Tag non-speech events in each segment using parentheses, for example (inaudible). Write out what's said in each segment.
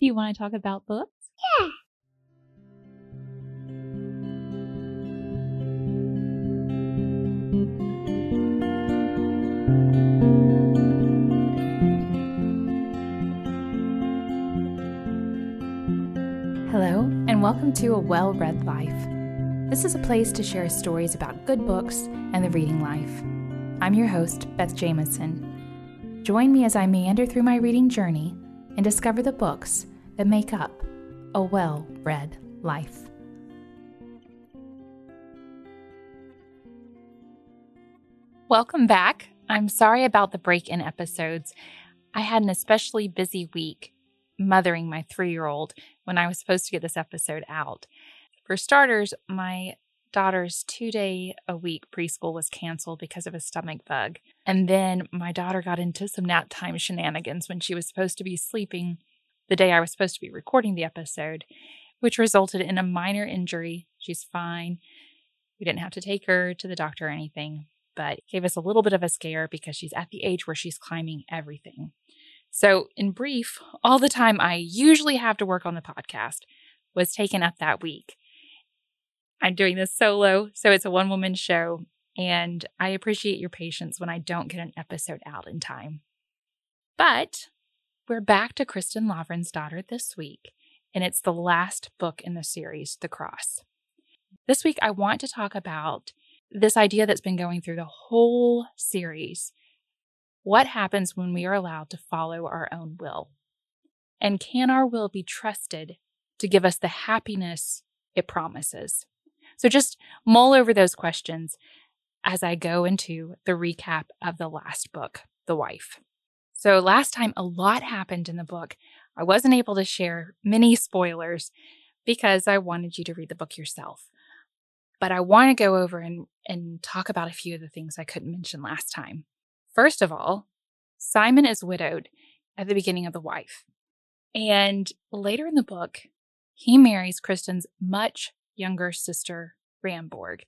Do you want to talk about books? Yeah. Hello, and welcome to A Well Read Life. This is a place to share stories about good books and the reading life. I'm your host, Beth Jamison. Join me as I meander through my reading journey and discover the books that make up a well read life. Welcome back. I'm sorry about the break in episodes. I had an especially busy week mothering my three year old when I was supposed to get this episode out. For starters, my daughter's two day a week preschool was canceled because of a stomach bug. And then my daughter got into some nap time shenanigans when she was supposed to be sleeping the day I was supposed to be recording the episode, which resulted in a minor injury. She's fine. We didn't have to take her to the doctor or anything, but gave us a little bit of a scare because she's at the age where she's climbing everything. So, in brief, all the time I usually have to work on the podcast was taken up that week. I'm doing this solo, so it's a one woman show, and I appreciate your patience when I don't get an episode out in time. But we're back to Kristin Lavransdatter this week, and it's the last book in the series, The Cross. This week, I want to talk about this idea that's been going through the whole series. What happens when we are allowed to follow our own will? And can our will be trusted to give us the happiness it promises? So just mull over those questions as I go into the recap of the last book, The Wife. So, last time a lot happened in the book. I wasn't able to share many spoilers because I wanted you to read the book yourself. But I want to go over and, and talk about a few of the things I couldn't mention last time. First of all, Simon is widowed at the beginning of The Wife. And later in the book, he marries Kristin's much younger sister, Ramborg.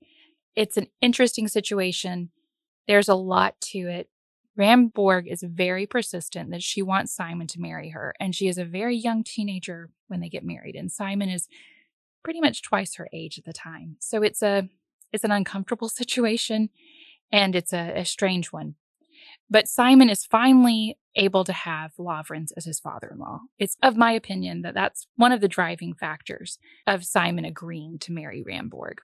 It's an interesting situation. There's a lot to it. Ramborg is very persistent that she wants Simon to marry her, and she is a very young teenager when they get married, and Simon is pretty much twice her age at the time. So it's a it's an uncomfortable (laughs) situation, and it's a, a strange one. But Simon is finally able to have Lavrans as his father-in-law. It's of my opinion that that's one of the driving factors of Simon agreeing to marry Ramborg.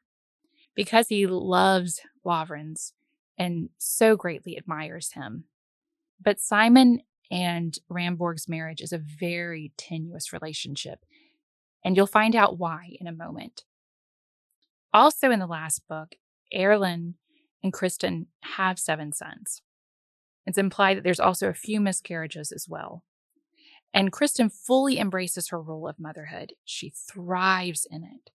Because he loves Lavrans and so greatly admires him. But Simon and Ramborg's marriage is a very tenuous relationship, and you'll find out why in a moment. Also, in the last book, Erlend and Kristin have seven sons. It's implied that there's also a few miscarriages as well. And Kristin fully embraces her role of motherhood. She thrives in it.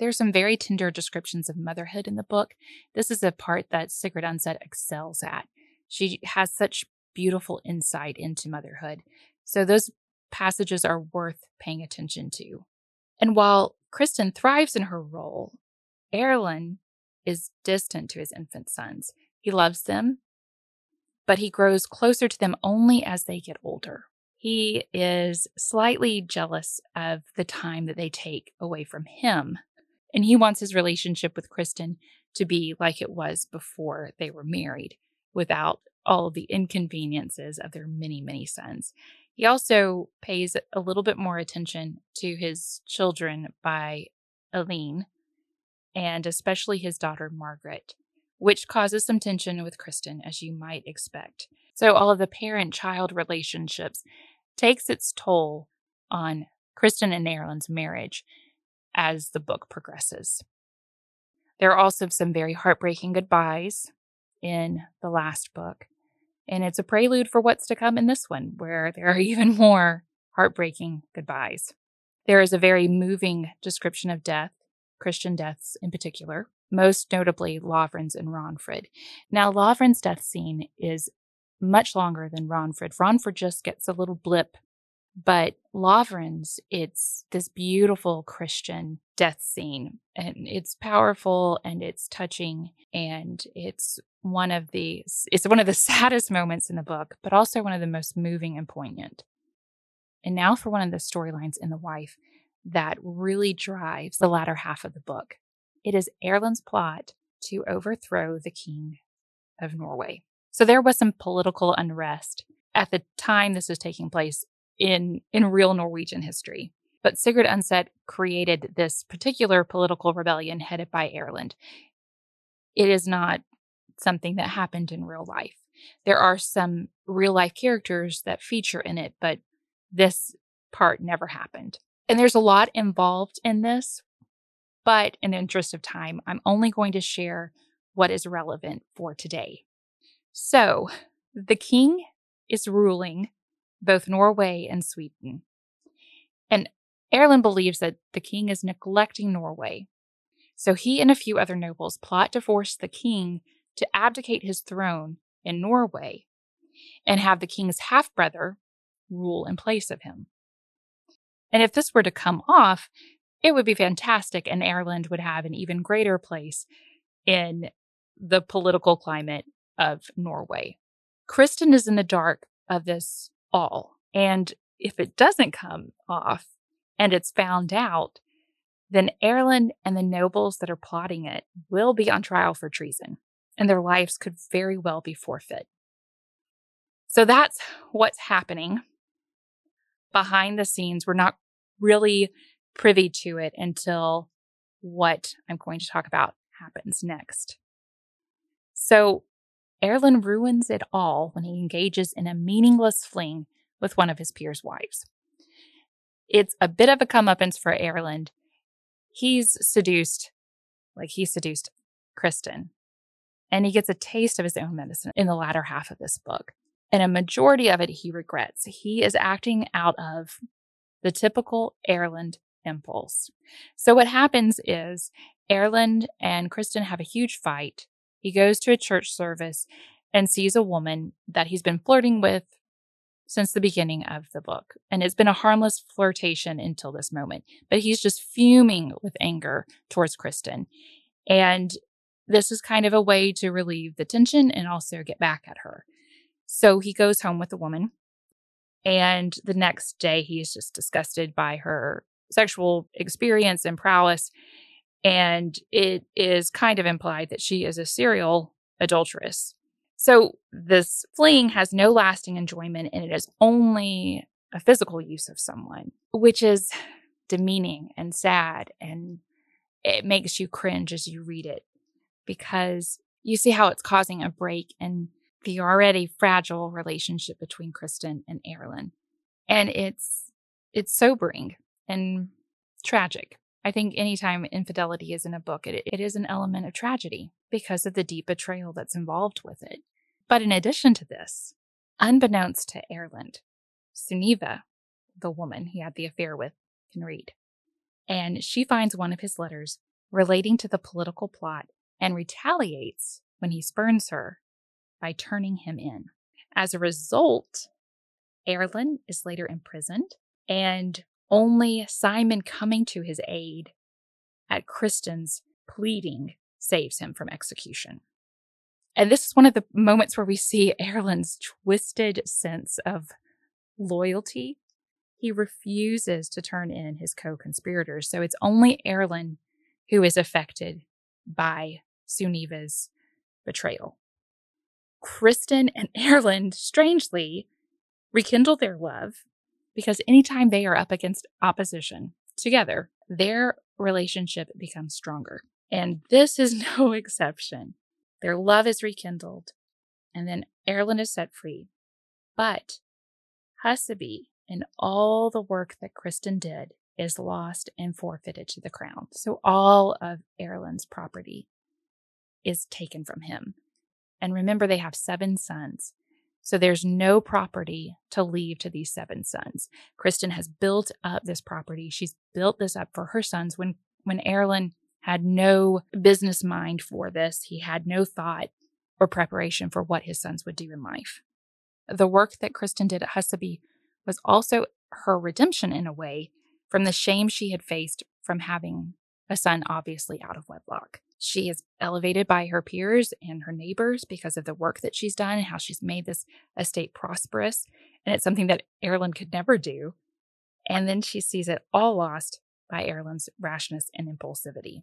There's some very tender descriptions of motherhood in the book. This is a part that Sigrid Undset excels at. She has such beautiful insight into motherhood. So those passages are worth paying attention to. And while Kristin thrives in her role, Erlend is distant to his infant sons. He loves them, but he grows closer to them only as they get older. He is slightly jealous of the time that they take away from him and he wants his relationship with Kristin to be like it was before they were married, without all of the inconveniences of their many, many sons. He also pays a little bit more attention to his children by Eline, and especially his daughter Margaret, which causes some tension with Kristin, as you might expect. So, all of the parent child relationships takes its toll on Kristin and Erlend's marriage as the book progresses. There are also some very heartbreaking goodbyes in the last book, and it's a prelude for what's to come in this one, where there are (laughs) even more heartbreaking goodbyes. There is a very moving description of death, Christian deaths in particular, most notably Lavrans and Ragnfrid. Now, Lavran's death scene is much longer than Ragnfrid. Ragnfrid just gets a little blip but Lavrans, it's this beautiful Christian death scene, and it's powerful and it's touching, and it's one of the it's one of the (laughs) saddest moments in the book, but also one of the most moving and poignant. And now for one of the storylines in The Wife that really drives the latter half of the book. It is Erlend's plot to overthrow the king of Norway. So there was some political unrest at the time this was taking place in, in real Norwegian history. But Sigrid Undset created this particular political rebellion headed by Erlend. It is not something that happened in real life. There are some real life characters that feature in it, but this part never happened. And there's a lot involved in this, but in the interest of time, I'm only going to share what is relevant for today. So, the king is ruling both Norway and Sweden. And Erlend believes that the king is neglecting Norway. So he and a few other nobles plot to force the king to abdicate his throne in Norway and have the king's half brother rule in place of him. And if this were to come off, it would be fantastic, and Erlend would have an even greater place in the political climate of Norway. Kristin is in the dark of this all. And if it doesn't come off and it's found out, then Erlend and the nobles that are plotting it will be on trial for treason, and their lives could very well be forfeit. So that's what's happening behind the scenes. We're not really privy to it until what I'm going to talk about happens next. So Erlend ruins it all when he engages in a meaningless fling with one of his peers' wives. It's a bit of a comeuppance for Erlend. He's seduced, like he seduced Kristin, and he gets a taste of his own medicine in the latter half of this book. And a majority of it he regrets. He is acting out of the typical Erlend impulse. So what happens is Erlend and Kristin have a huge fight he goes to a church service and sees a woman that he's been flirting with since the beginning of the book. And it's been a harmless flirtation until this moment. But he's just fuming with anger towards Kristin. And this is kind of a way to relieve the tension and also get back at her. So he goes home with the woman. And the next day, he is just disgusted by her sexual experience and prowess. And it is kind of implied that she is a serial adulteress. So this fleeing has no lasting enjoyment and it is only a physical use of someone, which is demeaning and sad. And it makes you cringe as you read it because you see how it's causing a break in the already fragile relationship between Kristin and Erlend. And it's, it's sobering and tragic. I think anytime infidelity is in a book, it, it is an element of tragedy because of the deep betrayal that's involved with it. But in addition to this, unbeknownst to Erlend, Sunniva, the woman he had the affair with, can read. And she finds one of his letters relating to the political plot and retaliates when he spurns her by turning him in. As a result, Erlend is later imprisoned and only Simon coming to his aid at Kristin's pleading saves him from execution. And this is one of the moments where we see Erlend's twisted sense of loyalty. He refuses to turn in his co conspirators. So it's only Erlend who is affected by Sunniva's betrayal. Kristin and Erlend, strangely, rekindle their love because anytime they are up against opposition together, their relationship becomes stronger. And this is (laughs) no exception. Their love is rekindled, and then Erlend is set free. But Husaby and all the work that Kristin did is lost and forfeited to the crown. So all of Erlend's property is taken from him. And remember, they have seven sons. So there's no property to leave to these seven sons. Kristin has built up this property. She's built this up for her sons when when Erlend had no business mind for this. He had no thought or preparation for what his sons would do in life. The work that Kristin did at Husaby was also her redemption in a way from the shame she had faced from having a son obviously out of wedlock. She is elevated by her peers and her neighbors because of the work that she's done and how she's made this estate prosperous. And it's something that Erlend could never do And then she sees it all lost by Erlend's rashness and impulsivity.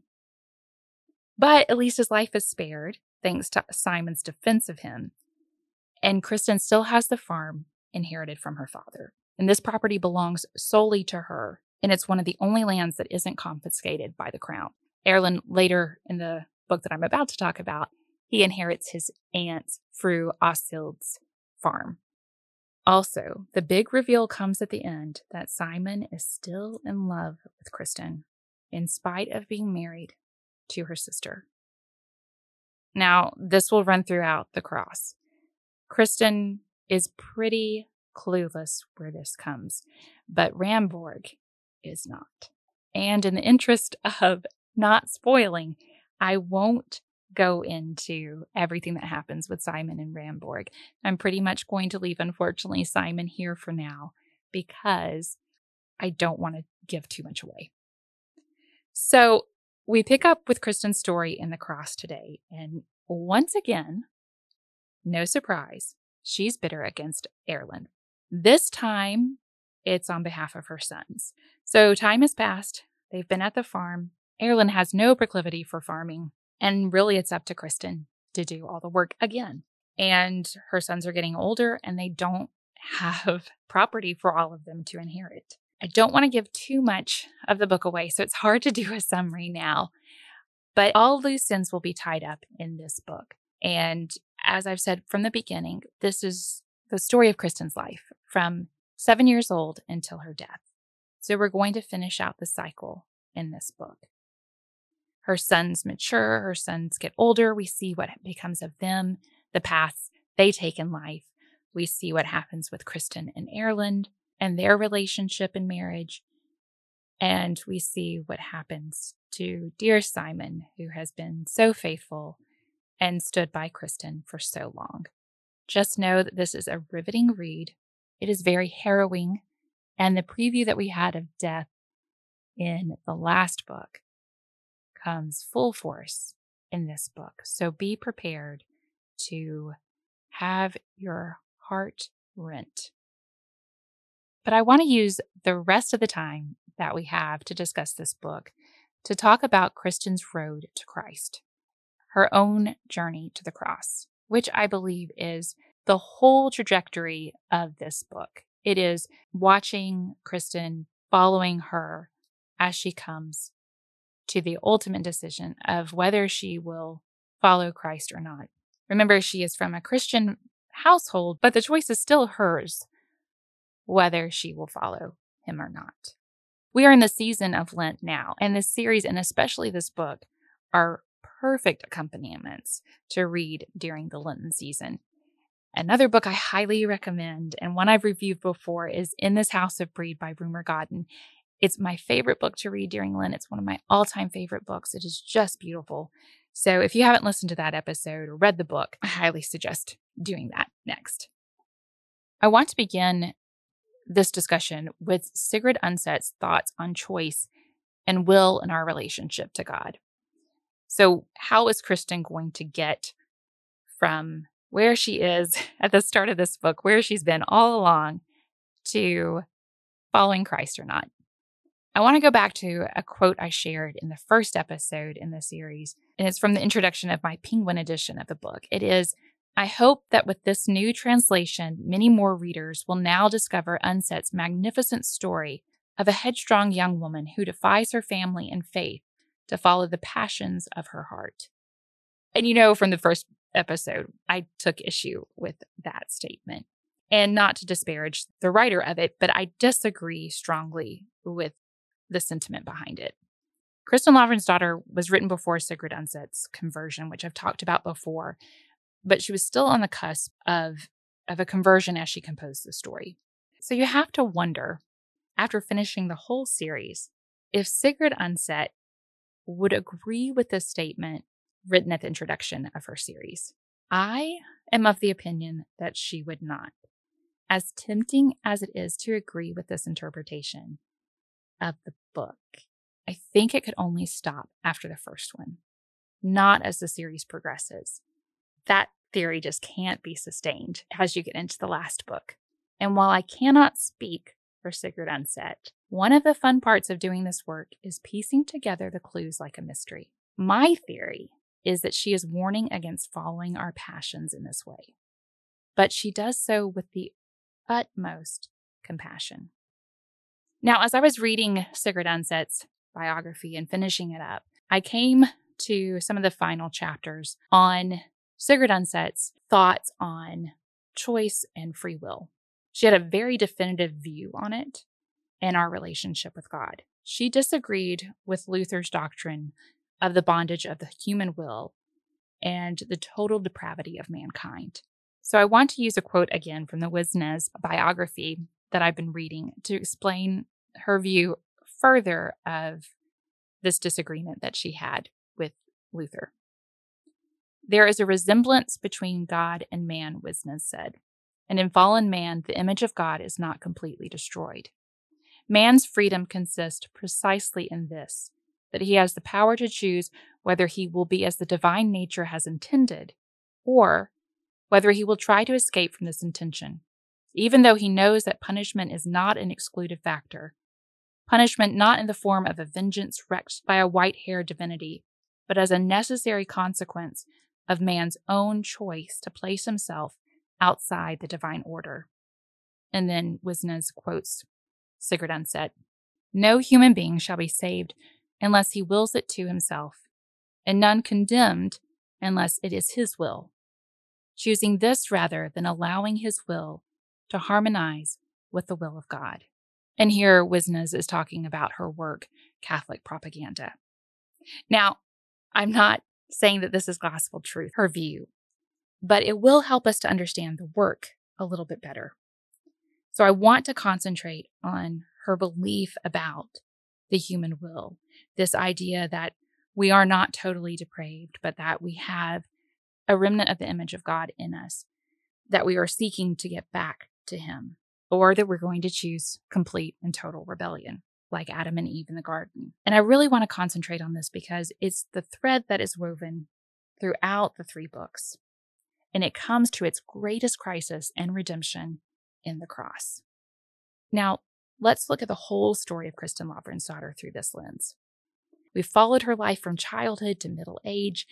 But his life is spared, thanks to Simon's defense of him. And Kristin still has the farm inherited from her father. And this property belongs solely to her. And it's one of the only lands that isn't confiscated by the crown. Erlend, later in the book that I'm about to talk about, he inherits his aunt Fru Åshild's farm. Also, the big reveal comes at the end that Simon is still in love with Kristin, in spite of being married to her sister. Now, this will run throughout the cross. Kristin is pretty clueless where this comes, but Ramborg is not. And in the interest (laughs) of not spoiling, I won't go into everything that happens with Simon and Ramborg. I'm pretty much going to leave, unfortunately, Simon here for now because I don't want to give too much away. So we pick up with Kristin's story in the cross today. And once again, no surprise, she's bitter against Erlend. This time, it's on behalf of her sons. So time has passed. They've been at the farm. Erlend has no proclivity for farming. And really, it's up to Kristin to do all the work again. And her sons are getting older and they don't have (laughs) property for all of them to inherit. I don't want to give too much of the book away, so it's hard to (laughs) do a summary now. But all loose ends will be tied up in this book. And as I've said from the beginning, this is the story of Kristin's life from seven years old until her death. So we're going to finish out the cycle in this book. Her sons mature, her sons get older. We see what becomes of them, the paths they take in life. We see what happens with Kristin and Erlend and their relationship and marriage. And we see what happens to dear Simon, who has been so faithful and stood by Kristin for so long. Just know that this is a riveting read. It is very harrowing. And the preview that we had of death in the last book comes full force in this book. So be prepared to have your heart rent. But I want to use the rest of the time that we have to discuss this book to talk about Kristin's road to Christ, her own journey to the cross, which I believe is the whole trajectory of this book. It is watching Kristin, following her as she comes to the ultimate decision of whether she will follow Christ or not. Remember, she is from a Christian household, but the choice is still hers whether she will follow him or not. We are in the season of Lent now, and this series, and especially this book, are perfect accompaniments to read during the Lenten season. Another book I highly recommend, and one I've reviewed before, is In This House of Brede by Rumer Godden. It's my favorite book to read during Lent. It's one of my all time favorite books. It is just beautiful. So if you haven't listened to that episode or read the book, I highly suggest doing that next. I want to begin this discussion with Sigrid Undset's thoughts on choice and will in our relationship to God. So, how is Kristin going to get from where she is (laughs) at the start of this book, where she's been all along, to following Christ or not? I want to go back to a quote I shared in the first episode in the series, and it's from the introduction of my Penguin edition of the book. It is I hope that with this new translation, many more readers will now discover Undset's magnificent story of a headstrong young woman who defies her family and faith to follow the passions of her heart. And you know, from the first episode, I took issue with that statement. And not to disparage the writer of it, but I disagree strongly with the sentiment behind it. Kristin Lavransdatter was written before Sigrid Undset's conversion, which I've talked about before but she was still on the cusp of, of a conversion as she composed the story. So you have to wonder, after finishing the whole series, if Sigrid Undset would agree with the statement written at the introduction of her series. I am of the opinion that she would not. As tempting as it is to agree with this interpretation of the book, I think it could only stop after the first one, not as the series progresses. That theory just can't be sustained as you get into the last book. And while I cannot speak for Sigrid Undset, One of the fun parts of doing this work is piecing together the clues like a mystery. My theory is that she is warning against following our passions in this way, but she does so with the utmost compassion. Now, as I was reading Sigrid Undset's biography and finishing it up, I came to some of the final chapters on Sigrid Undset's thoughts on choice and free will. She had a very definitive view on it and our relationship with God. She disagreed with Luther's doctrine of the bondage of the human will and the total depravity of mankind. So I want to use a quote again from the Winsnes biography that I've been reading to explain her view further of this disagreement that she had with Luther. There is a resemblance between God and man, Winsnes said, and in fallen man, the image of God is not completely destroyed. Man's freedom consists precisely in this that he has the power to choose whether he will be as the divine nature has intended, or whether he will try to escape from this intention, even though he knows that punishment is not an excluded factor. Punishment not in the form of a vengeance wreaked by a white haired divinity, but as a necessary consequence of man's own choice to place himself outside the divine order. And then Winsnes quotes Sigrid Undset No human being shall be saved unless he wills it to himself, and none condemned unless it is his will, choosing this rather than allowing his will to harmonize with the will of God. And here Winsnes is talking about her work, Catholic Propaganda. Now, I'm not saying that this is gospel truth, her view, but it will help us to understand the work a little bit better. So I want to concentrate on her belief about the human will, this idea that we are not totally depraved, but that we have a remnant of the image of God in us, that we are seeking to get back to Him, or that we're going to choose complete and total rebellion, like Adam and Eve in the garden. And I really want to concentrate on this because it's the thread that is woven throughout the three books. And it comes to its greatest crisis and redemption in the cross. Now, let's look at the whole story of Kristen Kristin Lavransdatter through this lens. We've followed her life from childhood to middle age,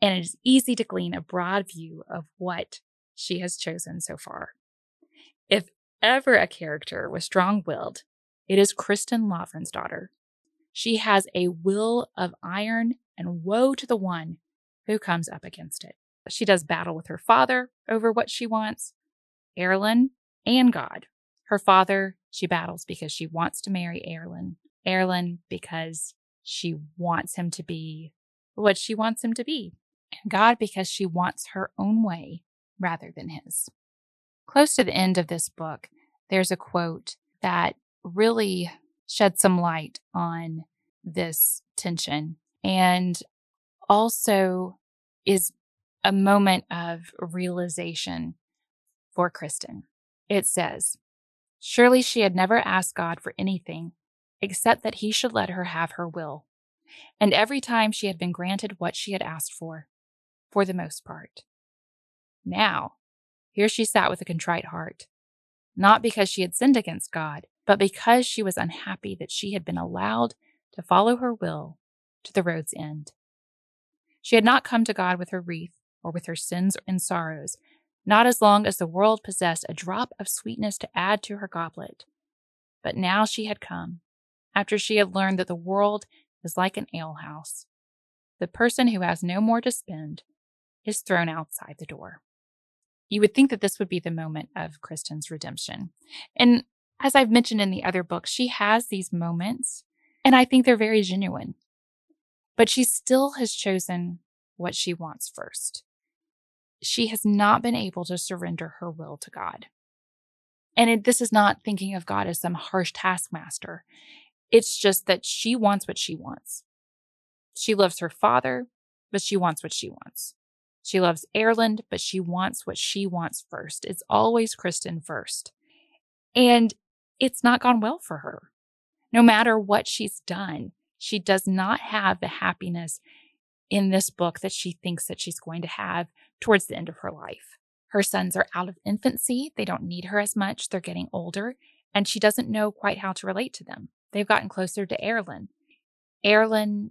and it is easy to glean a broad view of what she has chosen so far. If ever a character was strong willed, it is Kristen Kristin Lavransdatter. She has a will of iron, and woe to the one who comes up against it. She does battle with her father over what she wants, Erlend, and God. Her father, she battles because she wants to marry Erlend. Erlend because she wants him to be what she wants him to be. And God because she wants her own way rather than his. Close to the end of this book, there's a quote that really sheds some light on this tension and also is a moment of realization for Kristin. It says, Surely she had never asked God for anything except that he should let her have her will. And every time she had been granted what she had asked for, for the most part. Now, here she sat with a contrite heart, not because she had sinned against God, but because she was unhappy that she had been allowed to follow her will to the road's end. She had not come to God with her wreath or with her sins and sorrows, not as long as the world possessed a drop of sweetness to add to her goblet. But now she had come, after she had learned that the world is like an alehouse. The person who has no more to spend is thrown outside the door. You would think that this would be the moment of Kristin's redemption. And as I've mentioned in the other books, she has these moments, and I think they're very genuine. But she still has chosen what she wants first she has not been able to surrender her will to God. And it, this is not thinking of God as some harsh taskmaster. It's just that she wants what she wants. She loves her father, but she wants what she wants. She loves Erlend, but she wants what she wants first. It's always Kristin first. And it's not gone well for her. No matter what she's done, she does not have the happiness in this book that she thinks that she's going to have towards the end of her life. Her sons are out of infancy. They don't need her as much. They're getting older and she doesn't know quite how to relate to them. They've gotten closer to Erlend. Erlend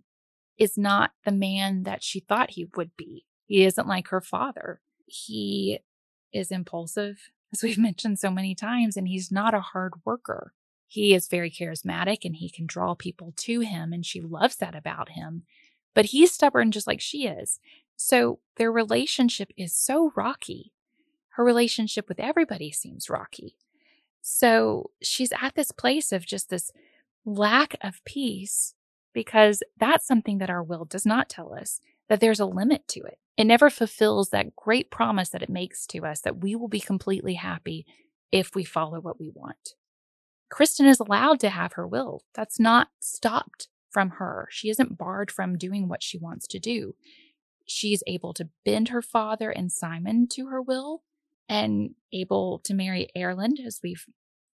is not the man that she thought he would be. He isn't like her father. He is impulsive, as we've (laughs) mentioned so many times, and he's not a hard worker. He is very charismatic and he can draw people to him, and she loves that about him. But he's stubborn just like she is. So their relationship is so rocky. Her relationship with everybody seems rocky. So she's at this place of just this lack of peace because that's something that our will does not tell us that there's a limit to it. It never fulfills that great promise that it makes to us that we will be completely happy if we follow what we want. Kristin is allowed to have her will. That's not stopped from her. She isn't barred from doing what she wants to do. She's able to bend her father and Simon to her will and able to marry Erlend, as we've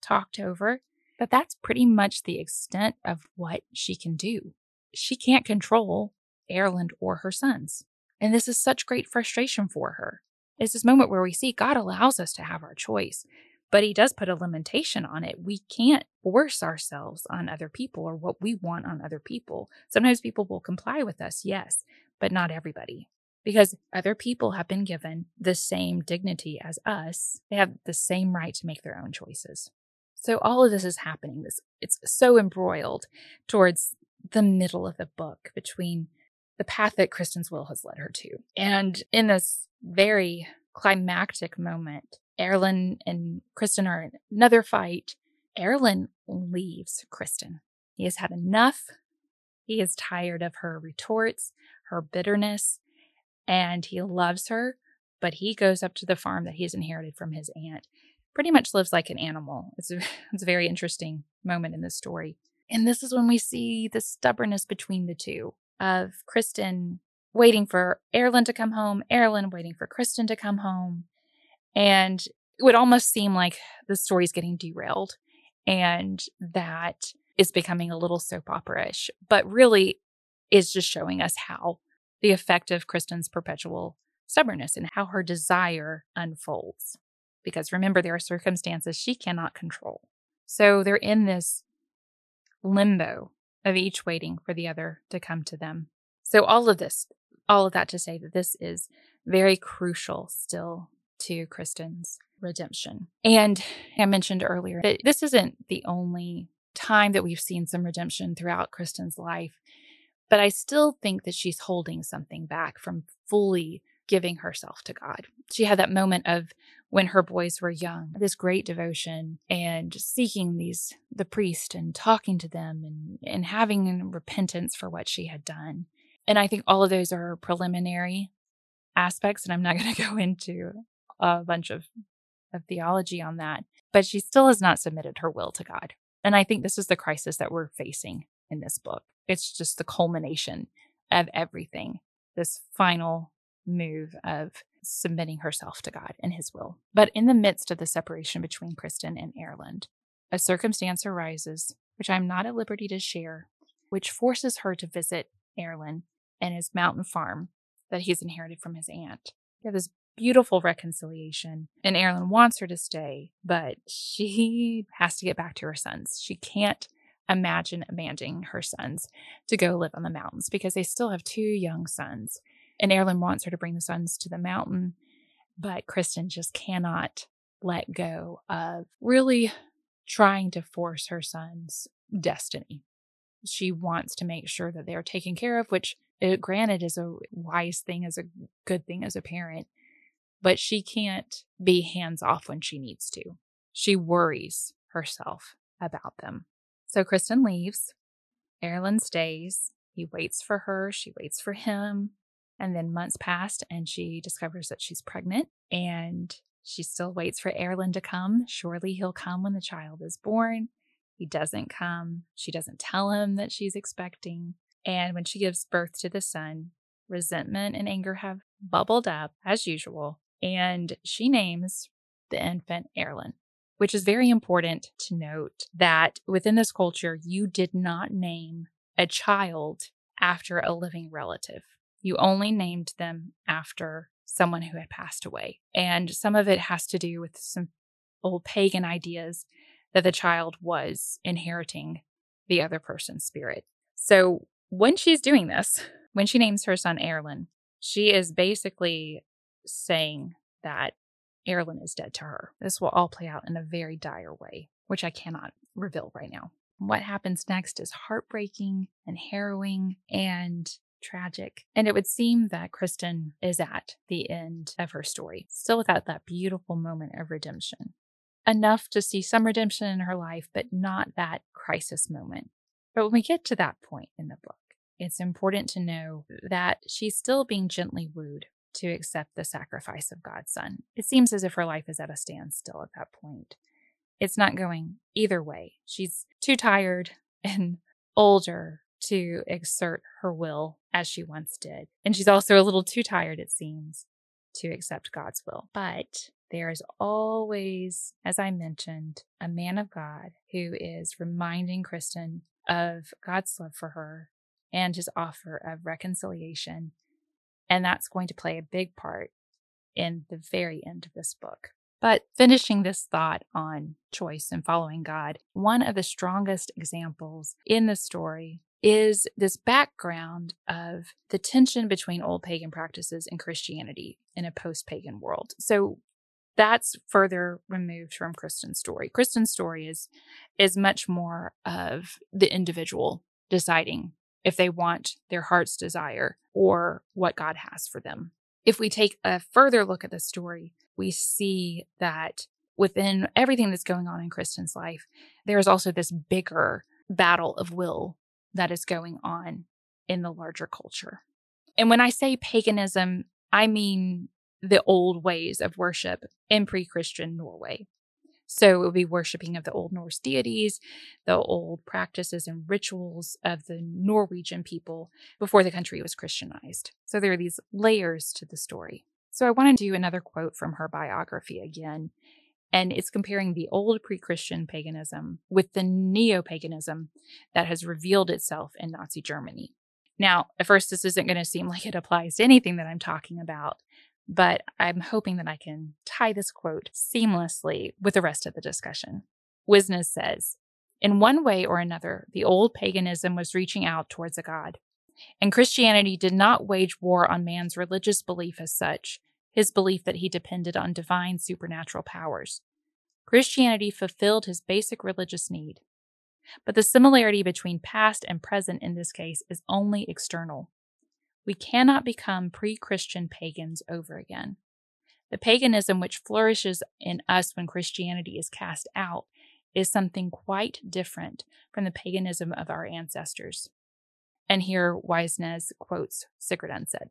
talked over. But that's pretty much the extent of what she can do. She can't control Erlend or her sons. And this is such great frustration for her. It's this moment where we see God allows us to have our choice, but He does put a limitation on it. We can't force ourselves on other people or what we want on other people. Sometimes people will comply with us, yes, but not everybody. Because other people have been given the same dignity as us, they have the same right to make their own choices. So all of this is happening. This it's so embroiled towards the middle of the book between the path that Kristin's will has led her to. And in this very climactic moment, Erlend and Kristin are in another fight. Erlend leaves Kristin. He has had enough. He is tired of her retorts, her bitterness, and he loves her, but he goes up to the farm that he's inherited from his aunt pretty much lives like an animal. It's a, (laughs) it's a very interesting moment in this story. And this is when we see the stubbornness between the two of Kristin waiting for Erlend to come home, Erlend waiting for Kristin to come home. And it would almost seem like the story's getting derailed and that is becoming a little soap opera ish, but really is just showing us how the effect of Kristin's perpetual stubbornness and how her desire unfolds because remember, there are circumstances she cannot control. So they're in this limbo of each waiting for the other to come to them. So, all of this, all of that to say that this is very crucial still to Kristin's redemption. And I mentioned earlier that this isn't the only time that we've seen some redemption throughout Kristin's life, but I still think that she's holding something back from fully giving herself to God. She had that moment of when her boys were young, this great devotion and seeking these the priest and talking to them and, and having repentance for what she had done. And I think all of those are preliminary aspects, and I'm not (laughs) going to go into a bunch of, of theology on that. But she still has not submitted her will to God. And I think this is the crisis that we're facing in this book. It's just the culmination of everything, this final move of submitting herself to God and His will. But in the midst of the separation between Kristin and Erlend, a circumstance arises, which I'm not at liberty to share, which forces her to visit Erlend and his mountain farm that he's inherited from his aunt. They have this beautiful reconciliation, and Erlend wants her to stay, but she (laughs) has to get back to her sons. She can't imagine abandoning her sons to go live on the mountains because they still have two young sons and Erlend wants her to bring the sons to the mountain, but Kristin just cannot let go of really trying to force her son's destiny. She wants to make sure that they are taken care of, which, uh, granted, is a wise thing, is a good thing as a parent, but she can't be hands off when she needs to. She worries herself about them. So Kristin leaves. Erlend stays. He waits for her. She waits for him. And then months passed and she discovers that she's pregnant and she still waits for Erlend to come. Surely he'll come when the child is born. He doesn't come. She doesn't tell him that she's expecting. And when she gives birth to the son, resentment and anger have bubbled up as usual. And she names the infant Erlend, which is very important to note that within this culture, you did not name a child after a living relative. You only named them after someone who had passed away. And some of it has to do with some old pagan ideas that the child was inheriting the other person's spirit. So when she's doing this, when she names her son Erlend, she is basically saying that Erlend is dead to her. This will all play out in a very dire way, which I cannot reveal right now. What happens next is heartbreaking and harrowing and tragic. And it would seem that Kristin is at the end of her story, still without that beautiful moment of redemption. Enough to see some redemption in her life, but not that crisis moment. But when we get to that point in the book, it's important to know that she's still being gently wooed to accept the sacrifice of God's Son. It seems as if her life is at a standstill at that point. It's not going either way. She's too tired (laughs) and older to exert her will as she once did. And she's also a little too tired, it seems, to accept God's will. But there is always, as I mentioned, a man of God who is reminding Kristin of God's love for her and his offer of reconciliation. And that's going to play a big part in the very end of this book. But finishing this thought on choice and following God, one of the strongest examples in the story is this background of the tension between old pagan practices and Christianity in a post pagan world. So that's further removed from Kristin's story. Kristin's story is is much more of the individual deciding if they want their heart's desire or what God has for them. If we take a further look at the story, we see that within everything that's going on in Kristin's life, there is also this bigger battle of will that is going on in the larger culture. And when I say paganism, I mean the old ways of worship in pre Christian Norway. So it would be worshiping of the old Norse deities, the old practices and rituals of the Norwegian people before the country was Christianized. So there are these layers to the story. So I want to do another quote from her biography again. And it's comparing the old pre Christian paganism with the neo paganism that has revealed itself in Nazi Germany. Now, at first, this isn't going to seem like it applies to anything that I'm talking about, but I'm hoping that I can tie this quote seamlessly with the rest of the discussion. Winsnes says, in one way or another, the old paganism was reaching out towards a God. And Christianity did not wage war on man's religious belief as such, his belief that he depended on divine supernatural powers. Christianity fulfilled his basic religious need. But the similarity between past and present in this case is only external. We cannot become pre Christian pagans over again. The paganism which flourishes in us when Christianity is cast out is something quite different from the paganism of our ancestors. And here Winsnes quotes Sigrid Undset.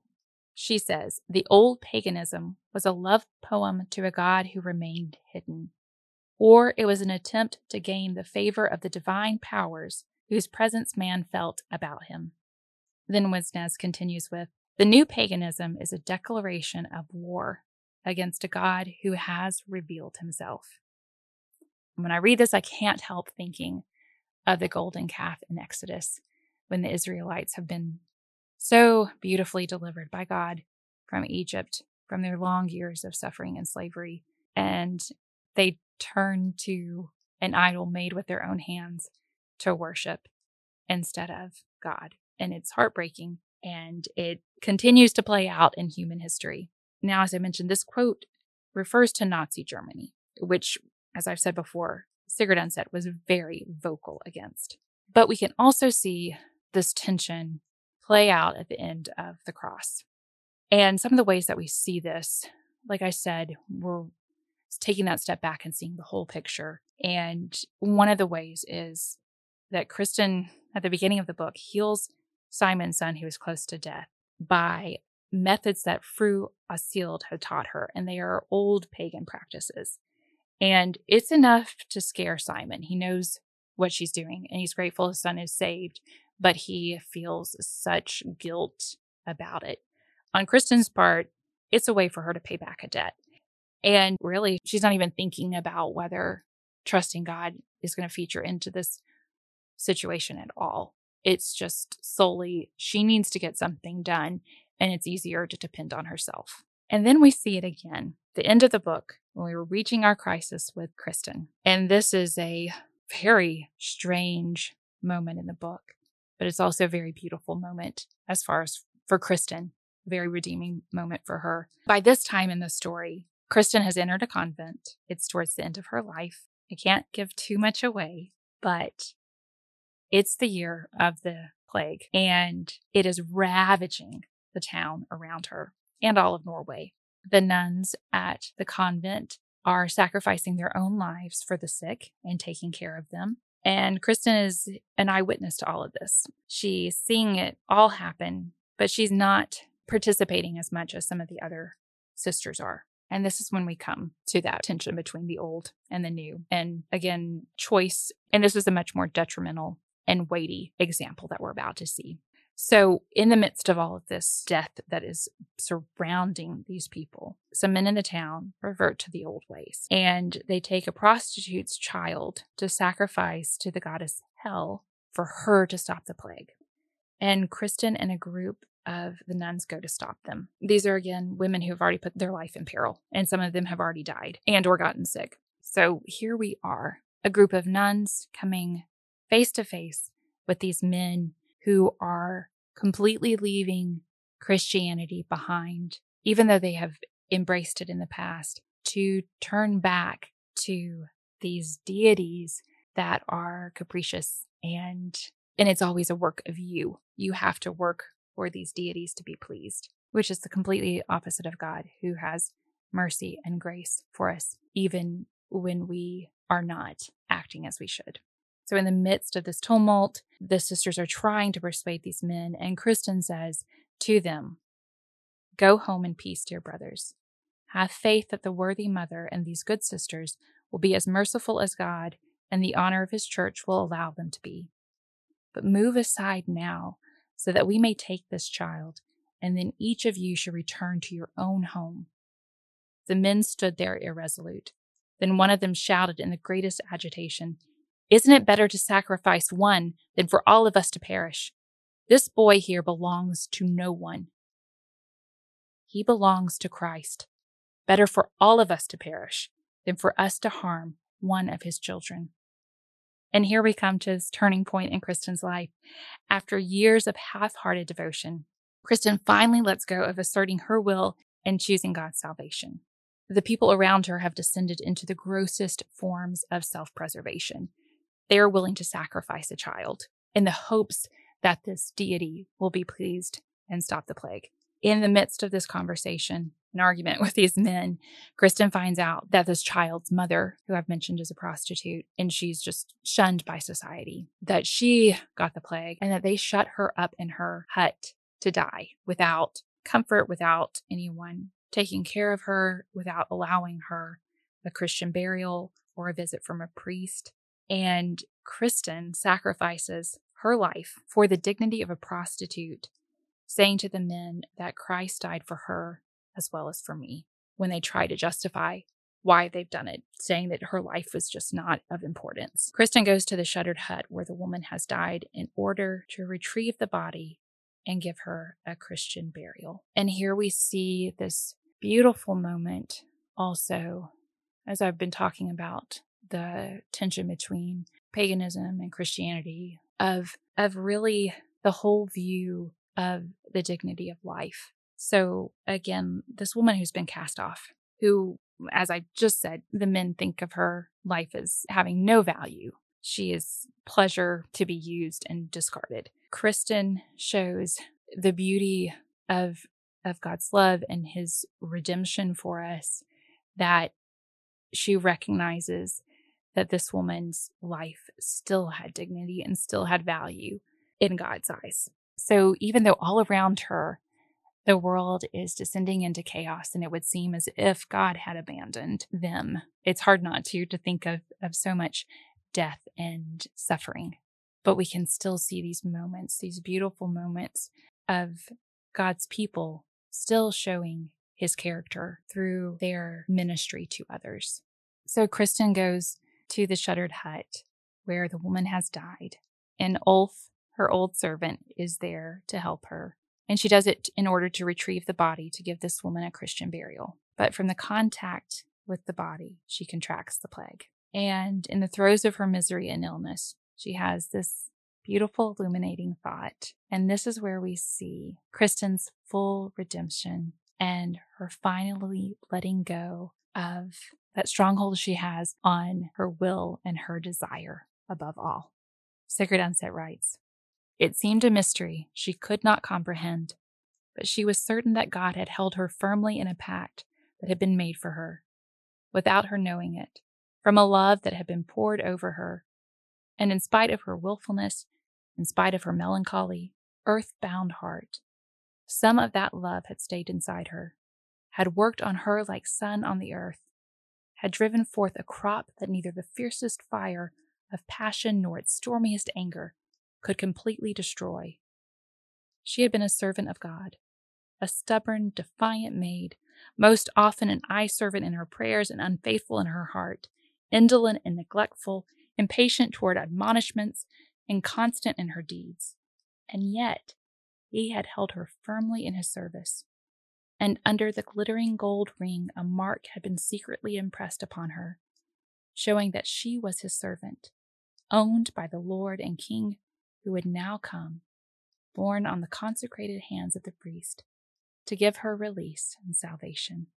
She says, The old paganism was a love poem to a god who remained hidden, or it was an attempt to gain the favor of the divine powers whose presence man felt about him. Then Winsnes continues with The new paganism is a declaration of war against a God who has revealed himself. when I read this, I can't help thinking of the golden calf in Exodus when the Israelites have been so beautifully delivered by God from Egypt, from their long years of suffering and slavery. And they turn to an idol made with their own hands to worship instead of God and it's heartbreaking and it continues to play out in human history. Now, as I mentioned, this quote refers to Nazi Germany, which, as I've said before, Sigrid Undset was very vocal against. But we can also see this tension play out at the end of the cross. And some of the ways that we see this, like I said, we're taking that step back and seeing the whole picture. And one of the ways is that Kristin, at the beginning of the book, heals Simon's son, who was close to death, by methods that Fru Åshild had taught her, and they are old pagan practices. And it's enough to scare Simon. He knows what she's doing, and he's grateful his son is saved, but he feels such guilt about it. On Kristin's part, it's a way for her to pay back a debt. And really, she's not even thinking about whether trusting God is going to feature into this situation at all. It's just solely she needs to get something done and it's easier to depend on herself. And then we see it again. The end of the book, when we were reaching our crisis with Kristin. And this is a very strange moment in the book, but it's also a very beautiful moment as far as for Kristin, a very redeeming moment for her. By this time in the story, Kristin has entered a convent. It's towards the end of her life. I can't give too much away, but it's the year of the plague and it is ravaging the town around her and all of Norway. The nuns at the convent are sacrificing their own lives for the sick and taking care of them. And Kristin is an eyewitness to all of this. She's seeing it all happen, but she's not participating as much as some of the other sisters are. And this is when we come to that tension between the old and the new. And again, choice. And this is a much more detrimental and weighty example that we're about to see. So, in the midst of all of this death that is surrounding these people, some men in the town revert to the old ways and they take a prostitute's child to sacrifice to the goddess Hel for her to stop the plague. And Kristin and a group of the nuns go to stop them. These are again women who have already put their life in peril, and some of them have already died and or gotten sick. So here we are, a group of nuns coming face to face with these men who are completely leaving Christianity behind, even though they have embraced it in the past, to turn back to these deities that are capricious and and it's always a work of you. You have to work for these deities to be pleased, which is the completely opposite of God, who has mercy and grace for us, even when we are not acting as we should. So, in the midst of this tumult, the sisters are trying to persuade these men, and Kristin says to them, Go home in peace, dear brothers. Have faith that the worthy mother and these good sisters will be as merciful as God and the honor of his church will allow them to be. But move aside now, so that we may take this child, and then each of you should return to your own home. The men stood there irresolute. Then one of them shouted in the greatest agitation, isn't it better to sacrifice one than for all of us to perish? This boy here belongs to no one. He belongs to Christ. Better for all of us to perish than for us to harm one of his children. And here we come to this turning point in Kristin's life. After years of half hearted devotion, Kristin finally lets go of asserting her will and choosing God's salvation. The people around her have descended into the grossest forms of self preservation they are willing to sacrifice a child in the hopes that this deity will be pleased and stop the plague. In the midst of this conversation, an argument (laughs) with these men, Kristin finds out that this child's mother, who I've mentioned is a prostitute, and she's just shunned by society, that she got the plague and that they shut her up in her hut to die without comfort, without anyone taking care of her, without allowing her a Christian burial or a visit from a priest. And Kristin sacrifices her life for the dignity of a prostitute, saying to the men that Christ died for her as well as for me when they try to justify why they've done it, saying that her life was just not of importance. Kristin goes to the shuttered hut where the woman has died in order to retrieve the body and give her a Christian burial. And here we see this beautiful moment also, as I've been talking about the tension between paganism and Christianity, of of really the whole view of the dignity of life. So again, this woman who's been cast off, who, as I just said, the men think of her life as having no value. She is pleasure to be used and discarded. Kristin shows the beauty of of God's love and his redemption for us that she recognizes that this woman's life still had dignity and still had value in God's eyes. So even though all around her, the world is descending into chaos and it would seem as if God had abandoned them, it's hard not to to think of, of so much death and suffering. But we can still see these moments, these beautiful moments of God's people still showing his character through their ministry to others. So Kristin goes to the shuttered hut where the woman has died. And Ulf, her old servant, is there to help her. And she does it in order to retrieve the body to give this woman a Christian burial. But from the contact with the body, she contracts the plague. And in the throes of her misery and illness, she has this beautiful, illuminating thought. And this is where we see Kristin's full redemption and her finally letting go of that stronghold she has on her will and her desire above all. Sigrid Undset writes, It seemed a mystery she could not comprehend, but she was certain that God had held her firmly in a pact that had been made for her, without her knowing it, from a love that had been poured over her. And in spite of her wilfulness, in spite of her melancholy, earth bound heart, some of that love had stayed inside her, had worked on her like sun on the earth, had driven forth a crop that neither the fiercest fire of passion nor its stormiest anger could completely destroy. She had been a servant of God, a stubborn, defiant maid, most often an eye servant in her prayers and unfaithful in her heart, indolent and neglectful, impatient toward admonishments, and constant in her deeds. And yet, he had held her firmly in his service. And under the glittering gold ring, a mark had been secretly impressed upon her, showing that she was his servant, owned by the Lord and King who would now come, born on the consecrated hands of the priest, to give her release and salvation.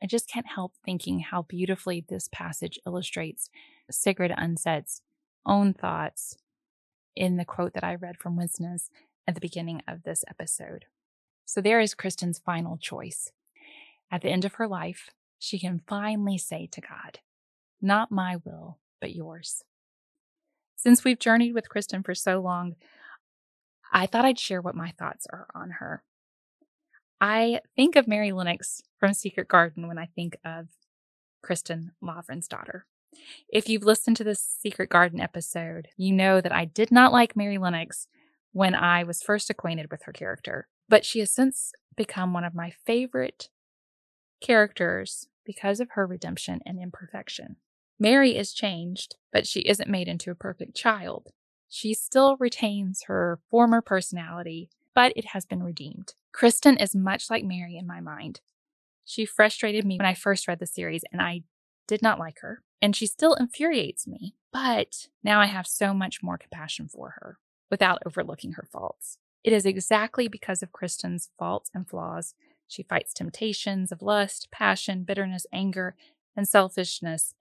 I just can't help thinking how beautifully this passage illustrates Sigrid Undset's own thoughts in the quote that I read from Winsnes at the beginning of this episode. So there is Kristin's final choice. At the end of her life, she can finally say to God, Not my will, but yours. Since we've journeyed with Kristin for so long, I thought I'd share what my thoughts are on her. I think of Mary Lennox from Secret Garden when I think of Kristin Lavransdatter. daughter. If you've listened to this Secret Garden episode, you know that I did not like Mary Lennox when I was first acquainted with her character, but she has since become one of my favorite characters because of her redemption and imperfection. Mary is changed, but she isn't made into a perfect child. She still retains her former personality, but it has been redeemed. Kristin is much like Mary in my mind. She frustrated me when I first read the series, and I did not like her. And she still infuriates me, but now I have so much more compassion for her without overlooking her faults. It is exactly because of Kristin's faults and flaws she fights temptations of lust, passion, bitterness, anger, and selfishness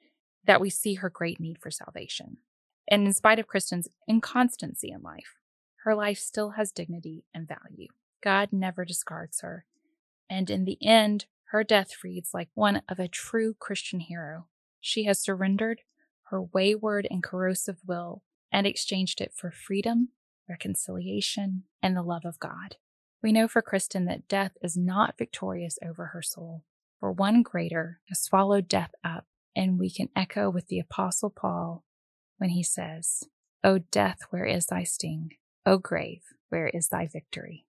that we see her great need for salvation. And in spite of Kristin's inconstancy in life, her life still has dignity and value. God never discards her. And in the end, her death reads like one of a true Christian hero. She has surrendered her wayward and corrosive will and exchanged it for freedom, reconciliation, and the love of God. We know for Kristin that death is not victorious over her soul, for one greater has swallowed death up and we can echo with the Apostle Paul when he says, O death, where is thy sting? O grave, where is thy victory?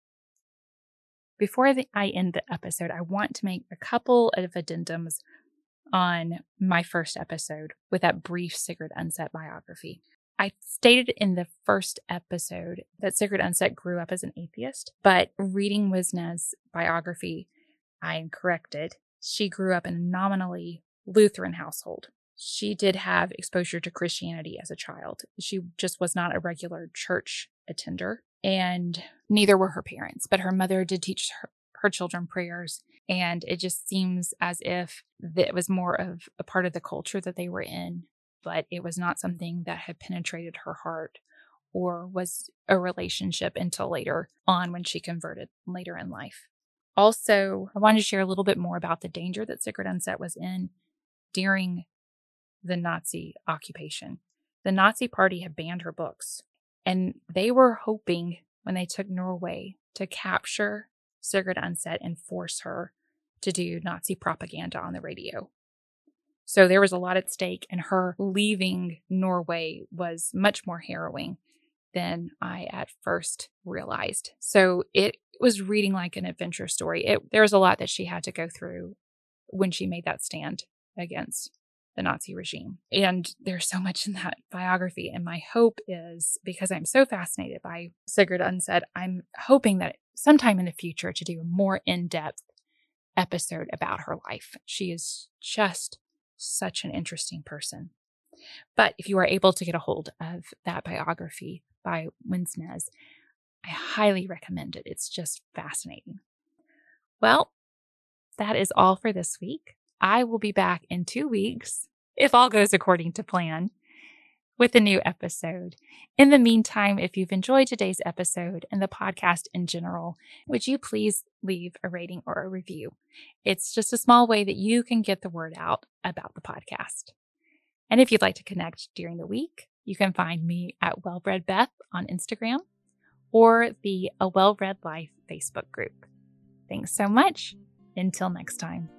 Before I end the episode, I want to make a couple of addendums on my first episode with that brief Sigrid Undset biography. I stated in the first episode that Sigrid Undset grew up as an atheist, but reading Winsnes' biography, I corrected. She grew up in a nominally Lutheran household. She did have exposure to Christianity as a child. She just was not a regular church attender, and neither were her parents, but her mother did teach her, her children prayers. And it just seems as if it was more of a part of the culture that they were in, but it was not something that had penetrated her heart or was a relationship until later on when she converted later in life. Also, I wanted to share a little bit more about the danger that Sigrid Undset was in during the Nazi occupation. The Nazi party had banned her books, and they were hoping when they took Norway to capture Sigrid Undset and force her to do Nazi propaganda on the radio. So there was a lot at stake, and her leaving Norway was much more harrowing than I at first realized. So it was reading like an adventure story. It, there was a lot that she had to go through when she made that stand against the Nazi regime. And there's so much in that biography. And my hope is because I'm so fascinated by Sigrid Undset, I'm hoping that sometime in the future to do a more in depth episode about her life. She is just such an interesting person. But if you are able to get a hold of that biography by Winsnes, I highly recommend it. It's just fascinating. Well, that is all for this week. I will be back in two weeks, if all goes according to plan, with a new episode. In the meantime, if you've enjoyed today's episode and the podcast in general, would you please leave a rating or a review? It's just a small way that you can get the word out about the podcast. And if you'd like to connect during the week, you can find me at Wellbred Beth on Instagram or the A Well Read Life Facebook group. Thanks so much. Until next time.